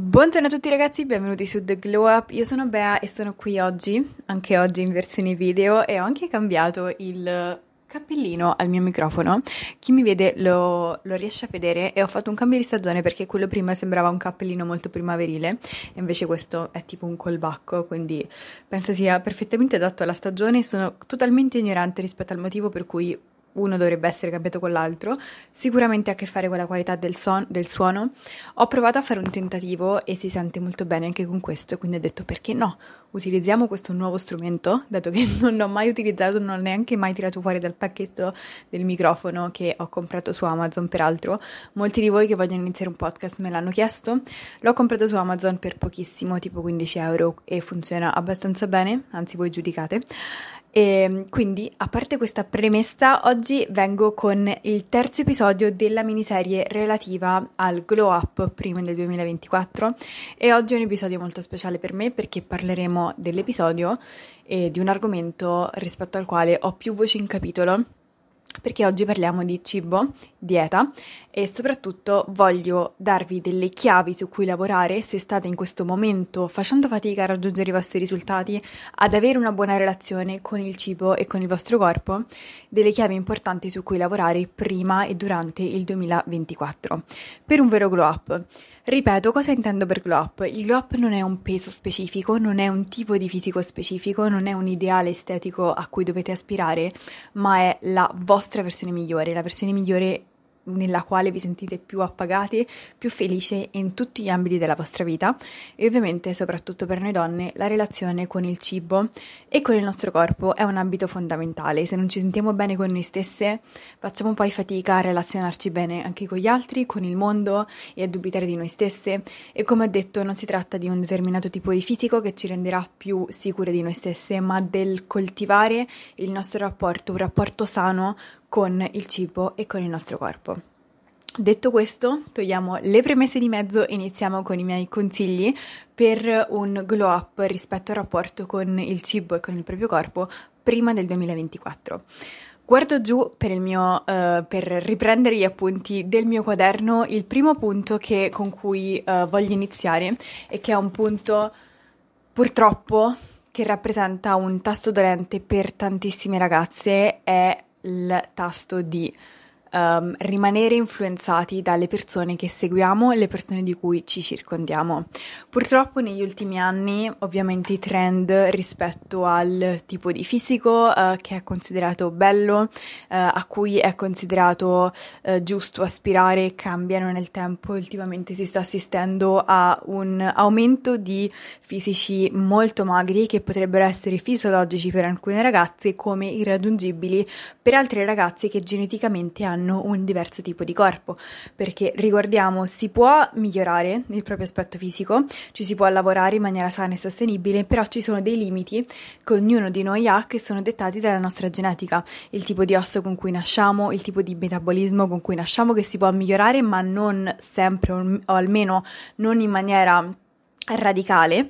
Buongiorno a tutti ragazzi, benvenuti su The Glow Up. Io sono Bea e sono qui oggi, anche oggi in versione video e ho anche cambiato il cappellino al mio microfono. Chi mi vede lo, lo, riesce a vedere e ho fatto un cambio di stagione perché quello prima sembrava un cappellino molto primaverile e invece questo è tipo un colbacco, quindi penso sia perfettamente adatto alla stagione. Sono totalmente ignorante rispetto al motivo per cui uno dovrebbe essere cambiato con l'altro, sicuramente ha a che fare con la qualità del, son- del, suono. Ho provato a fare un tentativo e si sente molto bene anche con questo, quindi ho detto perché no, utilizziamo questo nuovo strumento, dato che non l'ho mai utilizzato, non ho neanche mai tirato fuori dal pacchetto del microfono che ho comprato su Amazon, peraltro. Molti di voi che vogliono iniziare un podcast me l'hanno chiesto, l'ho comprato su Amazon per pochissimo, tipo 15 euro e funziona abbastanza bene, anzi voi giudicate. E ehm, quindi, a parte questa premessa, oggi vengo con il terzo episodio della miniserie relativa al Glow Up prima del 2024 e oggi è un episodio molto speciale per me perché parleremo dell'episodio e di un argomento rispetto al quale ho più voci in capitolo perché oggi parliamo di cibo, dieta e soprattutto voglio darvi delle chiavi su cui lavorare se state in questo momento facendo fatica a raggiungere i vostri risultati, ad avere una buona relazione con il cibo e con il vostro corpo, delle chiavi importanti su cui lavorare prima e durante il 2024 per un vero glow up. Ripeto, cosa intendo per glow up? Il glow up non è un peso specifico, non è un tipo di fisico specifico, non è un ideale estetico a cui dovete aspirare, ma è la vostra versione migliore, la versione migliore nella quale vi sentite più appagati, più felici in tutti gli ambiti della vostra vita e ovviamente soprattutto per noi donne la relazione con il cibo e con il nostro corpo è un ambito fondamentale. Se non ci sentiamo bene con noi stesse facciamo poi fatica a relazionarci bene anche con gli altri, con il mondo e a dubitare di noi stesse e come ho detto non si tratta di un determinato tipo di fisico che ci renderà più sicure di noi stesse ma del coltivare il nostro rapporto, un rapporto sano con il cibo e con il nostro corpo. Detto questo, togliamo le premesse di mezzo e iniziamo con i miei consigli per un glow up rispetto al rapporto con il cibo e con il proprio corpo prima del 2024. Guardo giù per, mio, uh, per riprendere gli appunti del mio quaderno il primo punto che, con cui uh, voglio iniziare e che è un punto purtroppo che rappresenta un tasto dolente per tantissime ragazze è il tasto di um, rimanere influenzati dalle persone che seguiamo le persone di cui ci circondiamo. Purtroppo negli ultimi anni ovviamente i trend rispetto al tipo di fisico uh, che è considerato bello, uh, a cui è considerato uh, giusto aspirare cambiano nel tempo. Ultimamente si sta assistendo a un aumento di fisici molto magri che potrebbero essere fisiologici per alcune ragazze come irraggiungibili per altre ragazze che geneticamente hanno hanno un diverso tipo di corpo, perché ricordiamo si può migliorare il proprio aspetto fisico, ci si può lavorare in maniera sana e sostenibile, però ci sono dei limiti che ognuno di noi ha che sono dettati dalla nostra genetica, il tipo di osso con cui nasciamo, il tipo di metabolismo con cui nasciamo che si può migliorare, ma non sempre o almeno non in maniera radicale.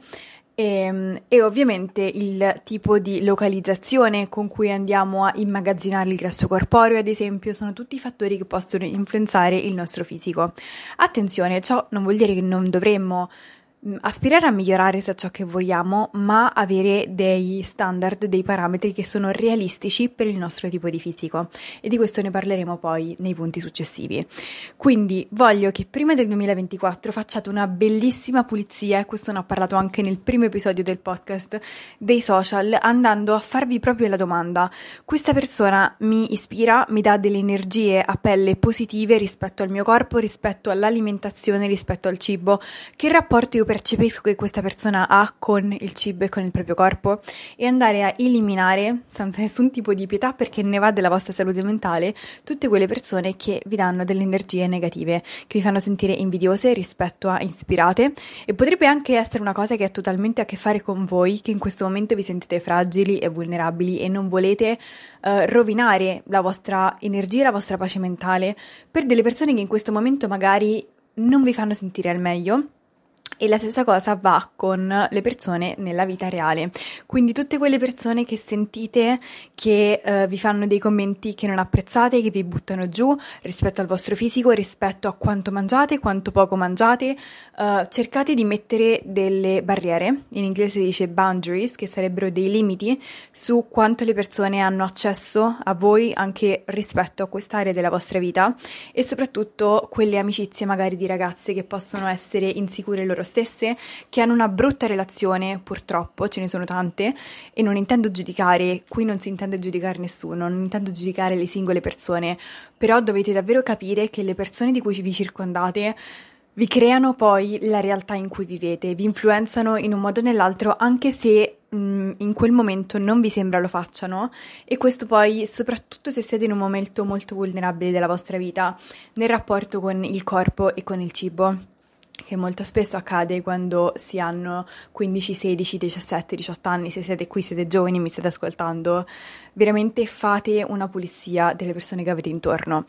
E, ehm, e, ovviamente il tipo di localizzazione con cui andiamo a immagazzinare il grasso corporeo, ad esempio, sono tutti fattori che possono influenzare il nostro fisico. Attenzione, ciò non vuol dire che non dovremmo Mm, aspirare a migliorare se è ciò che vogliamo, ma avere dei standard, dei parametri che sono realistici per il nostro tipo di fisico. E di questo ne parleremo poi nei punti successivi. Quindi voglio che prima del 2024 facciate una bellissima pulizia, e questo ne ho parlato anche nel primo episodio del podcast, dei social, andando a farvi proprio la domanda, questa persona mi ispira, mi dà delle energie a pelle positive rispetto al mio corpo, rispetto all'alimentazione, rispetto al cibo, che rapporto io percepisco che questa persona ha con il cibo e con il proprio corpo e andare a eliminare, senza nessun tipo di pietà perché ne va della vostra salute mentale, tutte quelle persone che vi danno delle energie negative, che vi fanno sentire invidiose rispetto a ispirate e potrebbe anche essere una cosa che ha totalmente a che fare con voi, che in questo momento vi sentite fragili e vulnerabili e non volete uh, rovinare la vostra energia la vostra pace mentale per delle persone che in questo momento magari non vi fanno sentire al meglio e la stessa cosa va con le persone nella vita reale. Quindi tutte quelle persone che sentite che uh, vi fanno dei commenti che non apprezzate, che vi buttano giù rispetto al vostro fisico, rispetto a quanto mangiate, quanto poco mangiate, uh, cercate di mettere delle barriere, in inglese si dice boundaries, che sarebbero dei limiti su quanto le persone hanno accesso a voi anche rispetto a quest'area della vostra vita e soprattutto quelle amicizie magari di ragazze che possono essere insicure loro stesse che hanno una brutta relazione, purtroppo, ce ne sono tante, e non intendo giudicare, qui non si intende giudicare nessuno, non intendo giudicare le singole persone, però dovete davvero capire che le persone di cui vi circondate vi creano poi la realtà in cui vivete, vi influenzano in un modo o nell'altro anche se in quel momento non vi sembra lo facciano e questo poi soprattutto se siete in un momento molto vulnerabile della vostra vita nel rapporto con il corpo e con il cibo che molto spesso accade quando si hanno 15, 16, 17, 18 anni, se siete qui, siete giovani, mi state ascoltando, veramente fate una pulizia delle persone che avete intorno.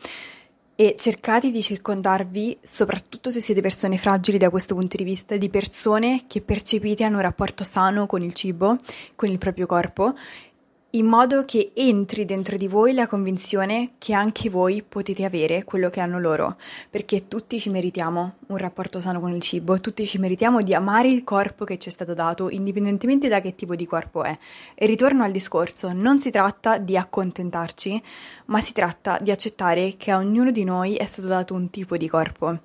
E cercate di circondarvi, soprattutto se siete persone fragili da questo punto di vista, di persone che percepite hanno un rapporto sano con il cibo, con il proprio corpo in modo che entri dentro di voi la convinzione che anche voi potete avere quello che hanno loro, perché tutti ci meritiamo un rapporto sano con il cibo, tutti ci meritiamo di amare il corpo che ci è stato dato, indipendentemente da che tipo di corpo è. E ritorno al discorso, non si tratta di accontentarci, ma si tratta di accettare che a ognuno di noi è stato dato un tipo di corpo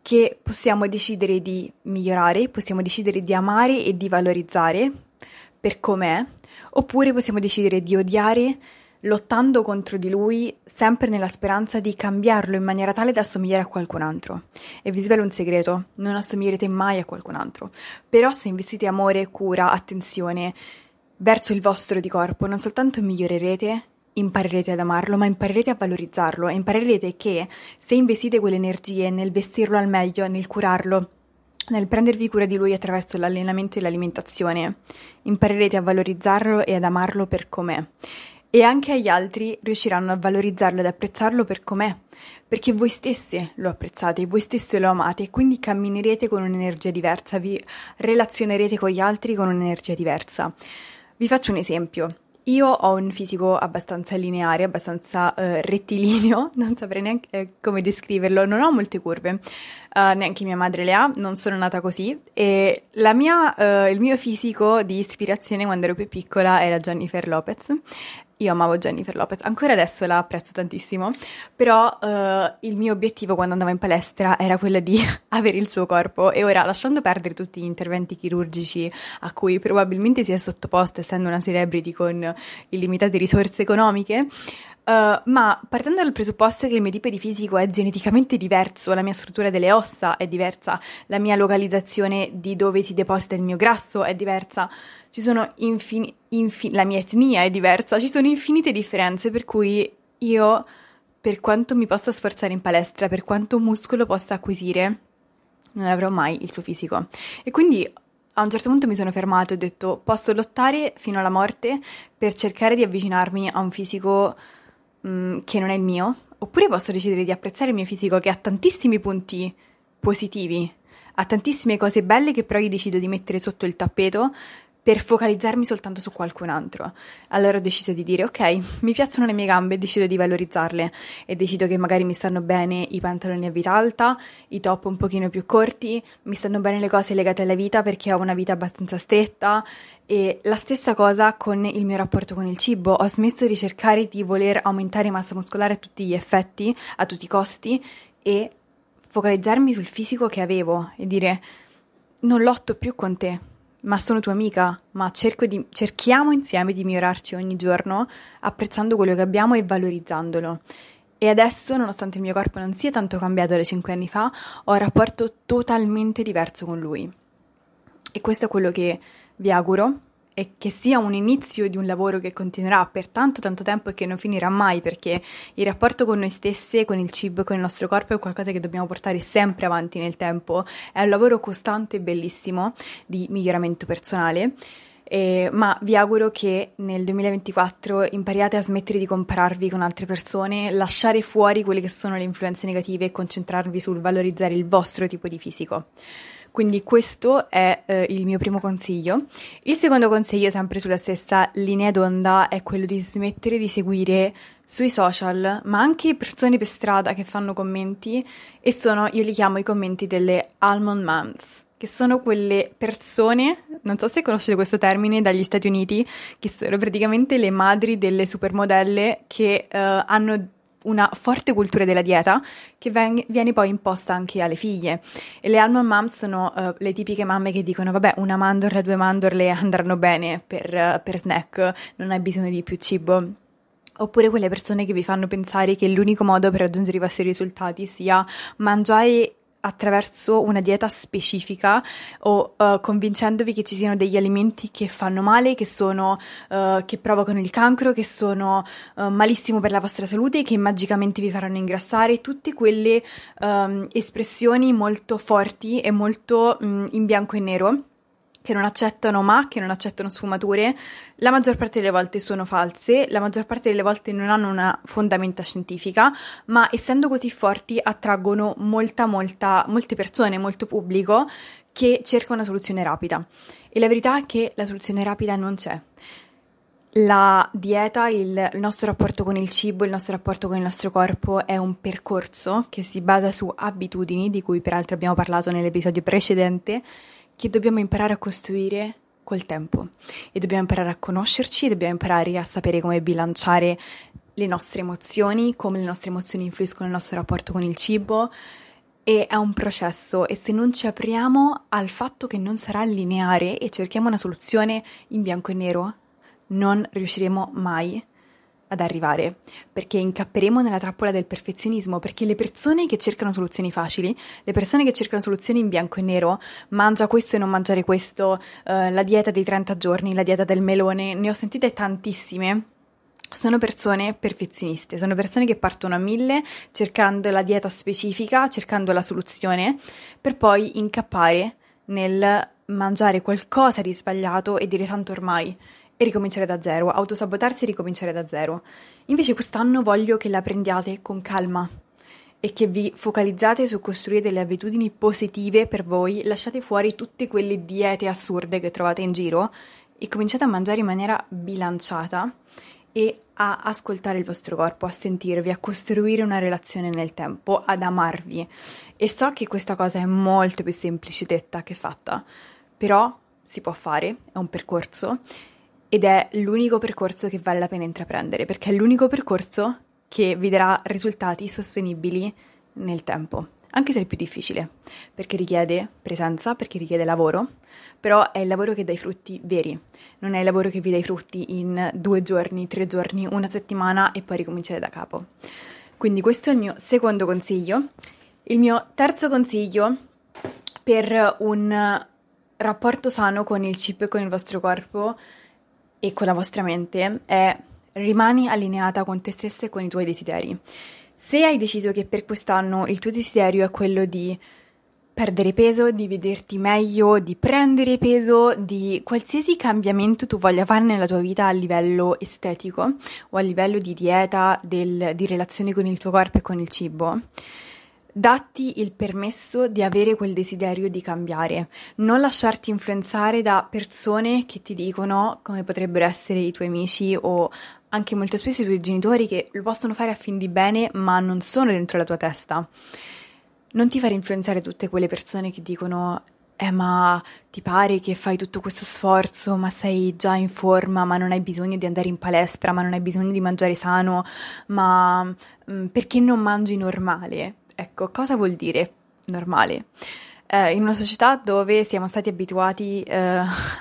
che possiamo decidere di migliorare, possiamo decidere di amare e di valorizzare per com'è oppure possiamo decidere di odiare lottando contro di lui sempre nella speranza di cambiarlo in maniera tale da assomigliare a qualcun altro. E vi svelo un segreto, non assomiglierete mai a qualcun altro. Però se investite amore, cura, attenzione verso il vostro di corpo, non soltanto migliorerete, imparerete ad amarlo, ma imparerete a valorizzarlo e imparerete che se investite quelle energie nel vestirlo al meglio, nel curarlo, nel prendervi cura di lui attraverso l'allenamento e l'alimentazione, imparerete a valorizzarlo e ad amarlo per com'è. E anche agli altri riusciranno a valorizzarlo ed apprezzarlo per com'è, perché voi stesse lo apprezzate, voi stesse lo amate, e quindi camminerete con un'energia diversa, vi relazionerete con gli altri con un'energia diversa. Vi faccio un esempio. Io ho un fisico abbastanza lineare, abbastanza uh, rettilineo, non saprei neanche eh, come descriverlo, non ho molte curve, uh, neanche mia madre le ha, non sono nata così. E mia, uh, il mio fisico di ispirazione quando ero più piccola era Jennifer Lopez io amavo Jennifer Lopez, ancora adesso la apprezzo tantissimo, però uh, il mio obiettivo quando andavo in palestra era quello di avere il suo corpo e ora lasciando perdere tutti gli interventi chirurgici a cui probabilmente si è sottoposta essendo una celebrity con illimitate risorse economiche, Uh, ma partendo dal presupposto che il mio tipo di fisico è geneticamente diverso, la mia struttura delle ossa è diversa, la mia localizzazione di dove si deposita il mio grasso è diversa, infini- infin- la mia etnia è diversa, ci sono infinite differenze per cui io, per quanto mi possa sforzare in palestra, per quanto muscolo possa acquisire, non avrò mai il suo fisico. E quindi a un certo punto mi sono fermato e ho detto posso lottare fino alla morte per cercare di avvicinarmi a un fisico mh, mm, che non è mio, oppure posso decidere di apprezzare il mio fisico che ha tantissimi punti positivi, ha tantissime cose belle che però io decido di mettere sotto il tappeto per focalizzarmi soltanto su qualcun altro. Allora ho deciso di dire ok, mi piacciono le mie gambe, decido di valorizzarle e decido che magari mi stanno bene i pantaloni a vita alta, i top un pochino più corti, mi stanno bene le cose legate alla vita perché ho una vita abbastanza stretta e la stessa cosa con il mio rapporto con il cibo. Ho smesso di cercare di voler aumentare massa muscolare a tutti gli effetti, a tutti i costi e focalizzarmi sul fisico che avevo e dire non lotto più con te ma sono tua amica, ma di, cerchiamo insieme di migliorarci ogni giorno, apprezzando quello che abbiamo e valorizzandolo. E adesso, nonostante il mio corpo non sia tanto cambiato da 5 anni fa, ho un rapporto totalmente diverso con lui. E questo è quello che vi auguro e che sia un inizio di un lavoro che continuerà per tanto tanto tempo e che non finirà mai perché il rapporto con noi stessi, con il cibo e con il nostro corpo è qualcosa che dobbiamo portare sempre avanti nel tempo, è un lavoro costante e bellissimo di miglioramento personale. Eh, ma vi auguro che nel 2024 impariate a smettere di compararvi con altre persone, lasciare fuori quelle che sono le influenze negative e concentrarvi sul valorizzare il vostro tipo di fisico. Quindi questo è eh, il mio primo consiglio. Il secondo consiglio, sempre sulla stessa linea d'onda, è quello di smettere di seguire sui social, ma anche persone per strada che fanno commenti e sono, io li chiamo i commenti delle almond moms, che sono quelle persone, non so se conoscete questo termine dagli Stati Uniti, che sono praticamente le madri delle supermodelle che uh, hanno una forte cultura della dieta che ven- viene poi imposta anche alle figlie. E le almond moms sono uh, le tipiche mamme che dicono: Vabbè, una mandorla, due mandorle andranno bene per, uh, per snack, non hai bisogno di più cibo. Oppure quelle persone che vi fanno pensare che l'unico modo per raggiungere i vostri risultati sia mangiare attraverso una dieta specifica o uh, convincendovi che ci siano degli alimenti che fanno male, che, sono, uh, che provocano il cancro, che sono uh, malissimo per la vostra salute, che magicamente vi faranno ingrassare, tutte quelle um, espressioni molto forti e molto um, in bianco e nero che non accettano ma, che non accettano sfumature, la maggior parte delle volte sono false, la maggior parte delle volte non hanno una fondamenta scientifica, ma essendo così forti attraggono molta, molta, molte persone, molto pubblico che cerca una soluzione rapida. E la verità è che la soluzione rapida non c'è. La dieta, il, nostro rapporto con il cibo, il nostro rapporto con il nostro corpo è un percorso che si basa su abitudini, di cui peraltro abbiamo parlato nell'episodio precedente, che dobbiamo imparare a costruire col tempo. E dobbiamo imparare a conoscerci, dobbiamo imparare a sapere come bilanciare le nostre emozioni, come le nostre emozioni influiscono nel nostro rapporto con il cibo. E è un processo. E se non ci apriamo al fatto che non sarà lineare e cerchiamo una soluzione in bianco e nero, non riusciremo mai ad arrivare, perché incapperemo nella trappola del perfezionismo, perché le persone che cercano soluzioni facili, le persone che cercano soluzioni in bianco e nero, mangia questo e non mangiare questo, uh, la dieta dei 30 giorni, la dieta del melone, ne ho sentite tantissime. Sono persone perfezioniste, sono persone che partono a mille cercando la dieta specifica, cercando la soluzione, per poi incappare nel mangiare qualcosa di sbagliato e dire tanto ormai e ricominciare da zero, autosabotarsi e ricominciare da zero. Invece quest'anno voglio che la prendiate con calma e che vi focalizzate su costruire delle abitudini positive per voi, lasciate fuori tutte quelle diete assurde che trovate in giro e cominciate a mangiare in maniera bilanciata e a ascoltare il vostro corpo, a sentirvi, a costruire una relazione nel tempo, ad amarvi. E so che questa cosa è molto più semplice detta che fatta, però si può fare, è un percorso ed è l'unico percorso che vale la pena intraprendere, perché è l'unico percorso che vi darà risultati sostenibili nel tempo, anche se è il più difficile, perché richiede presenza, perché richiede lavoro, però è il lavoro che dà i frutti veri, non è il lavoro che vi dà i frutti in due giorni, tre giorni, una settimana e poi ricominciate da capo. Quindi questo è il mio secondo consiglio. Il mio terzo consiglio per un rapporto sano con il cibo e con il vostro corpo e con la vostra mente è rimani allineata con te stessa e con i tuoi desideri. Se hai deciso che per quest'anno il tuo desiderio è quello di perdere peso, di vederti meglio, di prendere peso, di qualsiasi cambiamento tu voglia fare nella tua vita a livello estetico o a livello di dieta, del, di relazione con il tuo corpo e con il cibo, Datti il permesso di avere quel desiderio di cambiare, non lasciarti influenzare da persone che ti dicono come potrebbero essere i tuoi amici o anche molto spesso i tuoi genitori che lo possono fare a fin di bene ma non sono dentro la tua testa. Non ti fare influenzare tutte quelle persone che dicono eh ma ti pare che fai tutto questo sforzo, ma sei già in forma, ma non hai bisogno di andare in palestra, ma non hai bisogno di mangiare sano, ma mm, perché non mangi normale? Ecco, cosa vuol dire normale? Eh, in una società dove siamo stati abituati eh,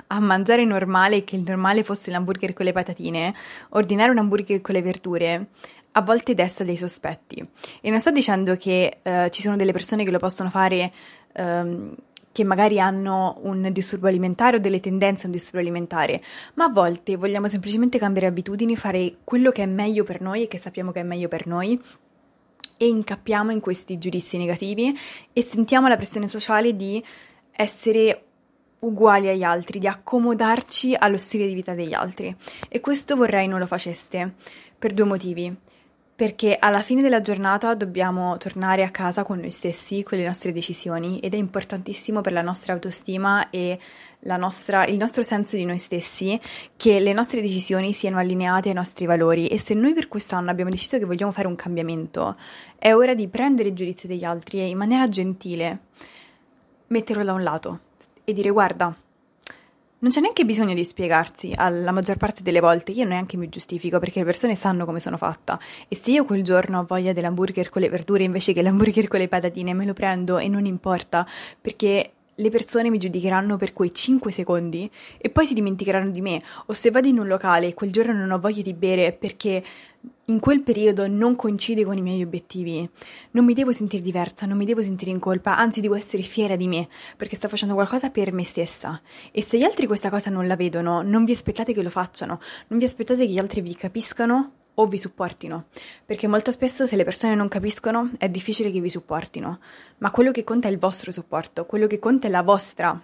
a mangiare normale che il normale fosse l'hamburger con le patatine, ordinare un hamburger con le verdure a volte desta dei sospetti. E non sto dicendo che eh, ci sono delle persone che lo possono fare ehm, che magari hanno un disturbo alimentare o delle tendenze a un disturbo alimentare, ma a volte vogliamo semplicemente cambiare abitudini, fare quello che è meglio per noi e che sappiamo che è meglio per noi e incappiamo in questi giudizi negativi e sentiamo la pressione sociale di essere uguali agli altri, di accomodarci allo stile di vita degli altri. E questo vorrei non lo faceste per due motivi perché alla fine della giornata dobbiamo tornare a casa con noi stessi, con le nostre decisioni ed è importantissimo per la nostra autostima e nostra, il nostro senso di noi stessi che le nostre decisioni siano allineate ai nostri valori. E se noi per quest'anno abbiamo deciso che vogliamo fare un cambiamento, è ora di prendere il giudizio degli altri e in maniera gentile metterlo da un lato e dire guarda, non c'è neanche bisogno di spiegarsi, alla maggior parte delle volte io neanche mi giustifico perché le persone sanno come sono fatta. E se io quel giorno ho voglia dell'hamburger con le verdure invece che l'hamburger con le patatine me lo prendo e non importa perché le persone mi giudicheranno per quei 5 secondi e poi si dimenticheranno di me. O se vado in un locale e quel giorno non ho voglia di bere perché in quel periodo non coincide con i miei obiettivi, non mi devo sentire diversa, non mi devo sentire in colpa, anzi devo essere fiera di me perché sto facendo qualcosa per me stessa. E se gli altri questa cosa non la vedono, non vi aspettate che lo facciano, non vi aspettate che gli altri vi capiscano o vi supportino, perché molto spesso se le persone non capiscono è difficile che vi supportino, ma quello che conta è il vostro supporto, quello che conta è la vostra,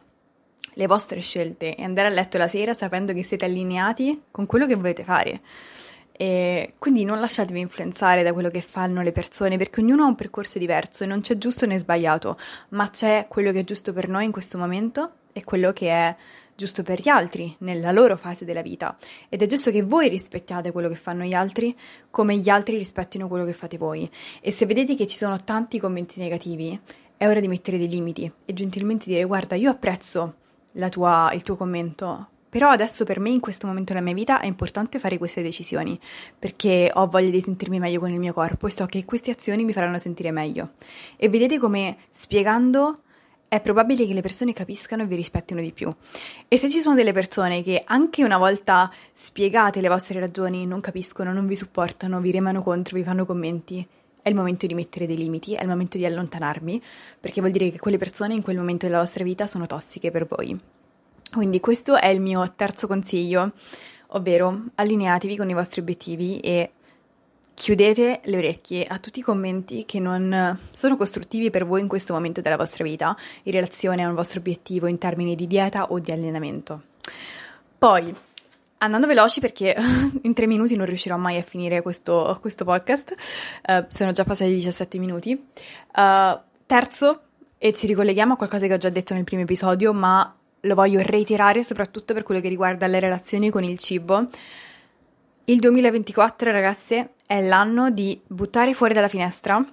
le vostre scelte e andare a letto la sera sapendo che siete allineati con quello che volete fare. E quindi non lasciatevi influenzare da quello che fanno le persone, perché ognuno ha un percorso diverso e non c'è giusto né sbagliato, ma c'è quello che è giusto per noi in questo momento e quello che è giusto per gli altri nella loro fase della vita ed è giusto che voi rispettiate quello che fanno gli altri come gli altri rispettino quello che fate voi e se vedete che ci sono tanti commenti negativi è ora di mettere dei limiti e gentilmente dire guarda io apprezzo tua, il tuo commento però adesso per me in questo momento della mia vita è importante fare queste decisioni perché ho voglia di sentirmi meglio con il mio corpo e so che queste azioni mi faranno sentire meglio. E vedete come spiegando è probabile che le persone capiscano e vi rispettino di più. E se ci sono delle persone che anche una volta spiegate le vostre ragioni non capiscono, non vi supportano, vi remano contro, vi fanno commenti, è il momento di mettere dei limiti, è il momento di allontanarmi, perché vuol dire che quelle persone in quel momento della vostra vita sono tossiche per voi. Quindi questo è il mio terzo consiglio, ovvero allineatevi con i vostri obiettivi e chiudete le orecchie a tutti i commenti che non sono costruttivi per voi in questo momento della vostra vita in relazione a un vostro obiettivo in termini di dieta o di allenamento. Poi, andando veloci perché in tre minuti non riuscirò mai a finire questo, questo podcast, uh, sono già passati 17 minuti. Uh, terzo, e ci ricolleghiamo a qualcosa che ho già detto nel primo episodio, ma lo voglio reiterare soprattutto per quello che riguarda le relazioni con il cibo. Il 2024, ragazze, è l'anno di buttare fuori dalla finestra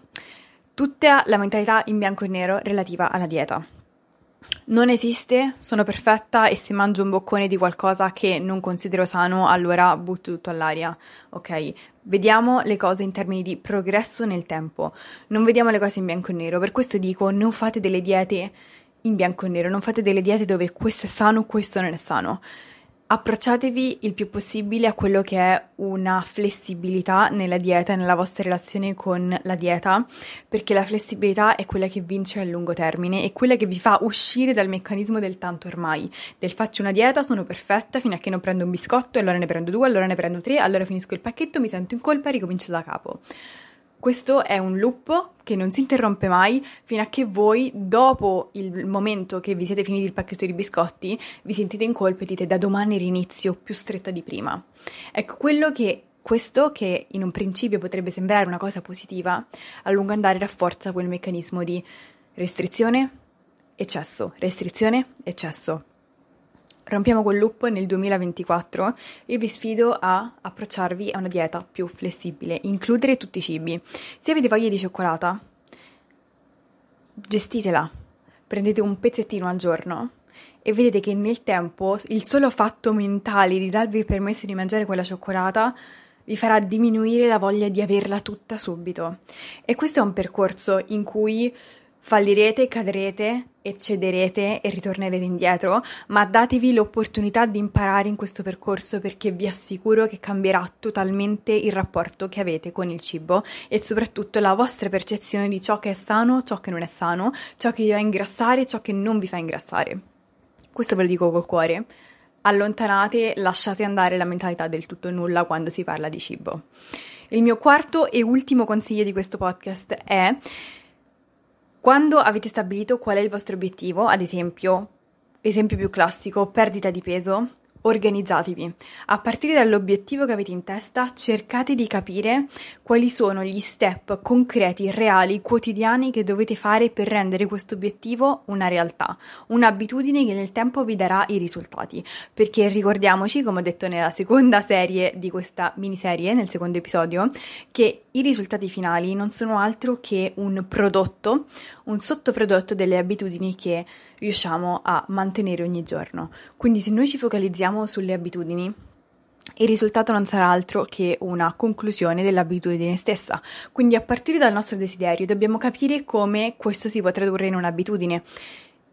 tutta la mentalità in bianco e nero relativa alla dieta. Non esiste, sono perfetta e se mangio un boccone di qualcosa che non considero sano, allora butto tutto all'aria. Ok, vediamo le cose in termini di progresso nel tempo, non vediamo le cose in bianco e nero. Per questo dico, non fate delle diete in bianco e nero, non fate delle diete dove questo è sano, questo non è sano approcciatevi il più possibile a quello che è una flessibilità nella dieta e nella vostra relazione con la dieta, perché la flessibilità è quella che vince a lungo termine e quella che vi fa uscire dal meccanismo del tanto ormai, del faccio una dieta, sono perfetta fino a che non prendo un biscotto, allora ne prendo due, allora ne prendo tre, allora finisco il pacchetto, mi sento in colpa e ricomincio da capo. Questo è un loop che non si interrompe mai fino a che voi, dopo il momento che vi siete finiti il pacchetto di biscotti, vi sentite in colpa e dite da domani rinizio più stretta di prima. Ecco, quello che questo, che in un principio potrebbe sembrare una cosa positiva, a lungo andare rafforza quel meccanismo di restrizione, eccesso, restrizione, eccesso rompiamo quel loop nel 2024 e vi sfido a approcciarvi a una dieta più flessibile, includere tutti i cibi. Se avete voglia di cioccolata, gestitela, prendete un pezzettino al giorno e vedete che nel tempo il solo fatto mentale di darvi il permesso di mangiare quella cioccolata vi farà diminuire la voglia di averla tutta subito. E questo è un percorso in cui Fallirete, cadrete, eccederete e ritornerete indietro, ma datevi l'opportunità di imparare in questo percorso perché vi assicuro che cambierà totalmente il rapporto che avete con il cibo e soprattutto la vostra percezione di ciò che è sano, ciò che non è sano, ciò che vi fa ingrassare, ciò che non vi fa ingrassare. Questo ve lo dico col cuore. Allontanate, lasciate andare la mentalità del tutto nulla quando si parla di cibo. Il mio quarto e ultimo consiglio di questo podcast è quando avete stabilito qual è il vostro obiettivo, ad esempio, esempio più classico, perdita di peso, organizzatevi. A partire dall'obiettivo che avete in testa, cercate di capire quali sono gli step concreti, reali, quotidiani che dovete fare per rendere questo obiettivo una realtà, un'abitudine che nel tempo vi darà i risultati. Perché ricordiamoci, come ho detto nella seconda serie di questa miniserie, nel secondo episodio, che i risultati finali non sono altro che un prodotto, un sottoprodotto delle abitudini che riusciamo a mantenere ogni giorno. Quindi se noi ci focalizziamo sulle abitudini, il risultato non sarà altro che una conclusione dell'abitudine stessa. Quindi a partire dal nostro desiderio dobbiamo capire come questo si può tradurre in un'abitudine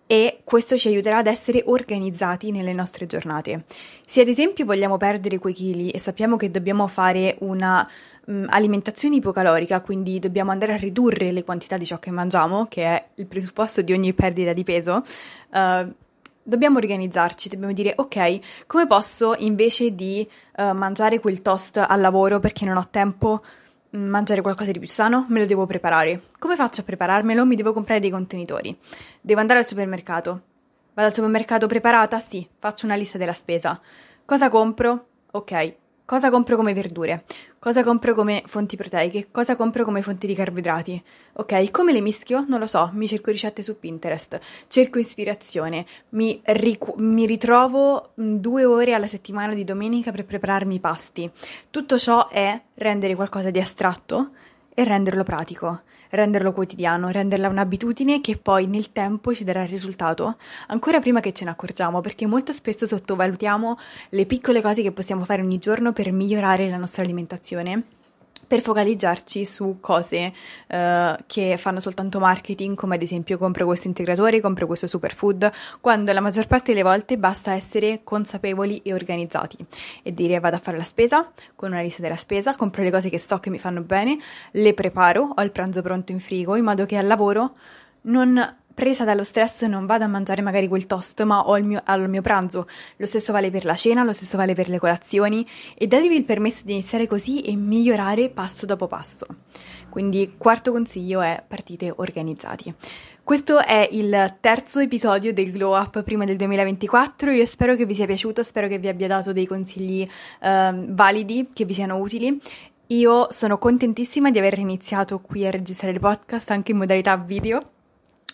e questo ci aiuterà ad essere organizzati nelle nostre giornate. Se ad esempio vogliamo perdere quei chili e sappiamo che dobbiamo fare una um, alimentazione ipocalorica, quindi dobbiamo andare a ridurre le quantità di ciò che mangiamo, che è il presupposto di ogni perdita di peso, uh, dobbiamo organizzarci, dobbiamo dire ok, come posso invece di uh, mangiare quel toast al lavoro perché non ho tempo mangiare qualcosa di più sano, me lo devo preparare. Come faccio a prepararmelo? Mi devo comprare dei contenitori. Devo andare al supermercato. Vado al supermercato preparata? Sì, faccio una lista della spesa. Cosa compro? Ok, Cosa compro come verdure? Cosa compro come fonti proteiche? Cosa compro come fonti di carboidrati? Ok, come le mischio? Non lo so, mi cerco ricette su Pinterest, cerco ispirazione, mi, ric- mi ritrovo mm, due ore alla settimana di domenica per prepararmi i pasti. Tutto ciò è rendere qualcosa di astratto e renderlo pratico renderlo quotidiano, renderla un'abitudine che poi nel tempo ci darà il risultato, ancora prima che ce ne accorgiamo, perché molto spesso sottovalutiamo le piccole cose che possiamo fare ogni giorno per migliorare la nostra alimentazione per focalizzarci su cose uh, che fanno soltanto marketing, come ad esempio compro questo integratore, compro questo superfood, quando la maggior parte delle volte basta essere consapevoli e organizzati e dire vado a fare la spesa con una lista della spesa, compro le cose che so che mi fanno bene, le preparo, ho il pranzo pronto in frigo in modo che al lavoro non presa dallo stress non vado a mangiare magari quel toast, ma ho il mio, al mio pranzo. Lo stesso vale per la cena, lo stesso vale per le colazioni e datevi il permesso di iniziare così e migliorare passo dopo passo. Quindi, quarto consiglio è partite organizzati. Questo è il terzo episodio del Glow Up prima del 2024. Io spero che vi sia piaciuto, spero che vi abbia dato dei consigli eh, validi, che vi siano utili io sono contentissima di aver iniziato qui a registrare il podcast anche in modalità video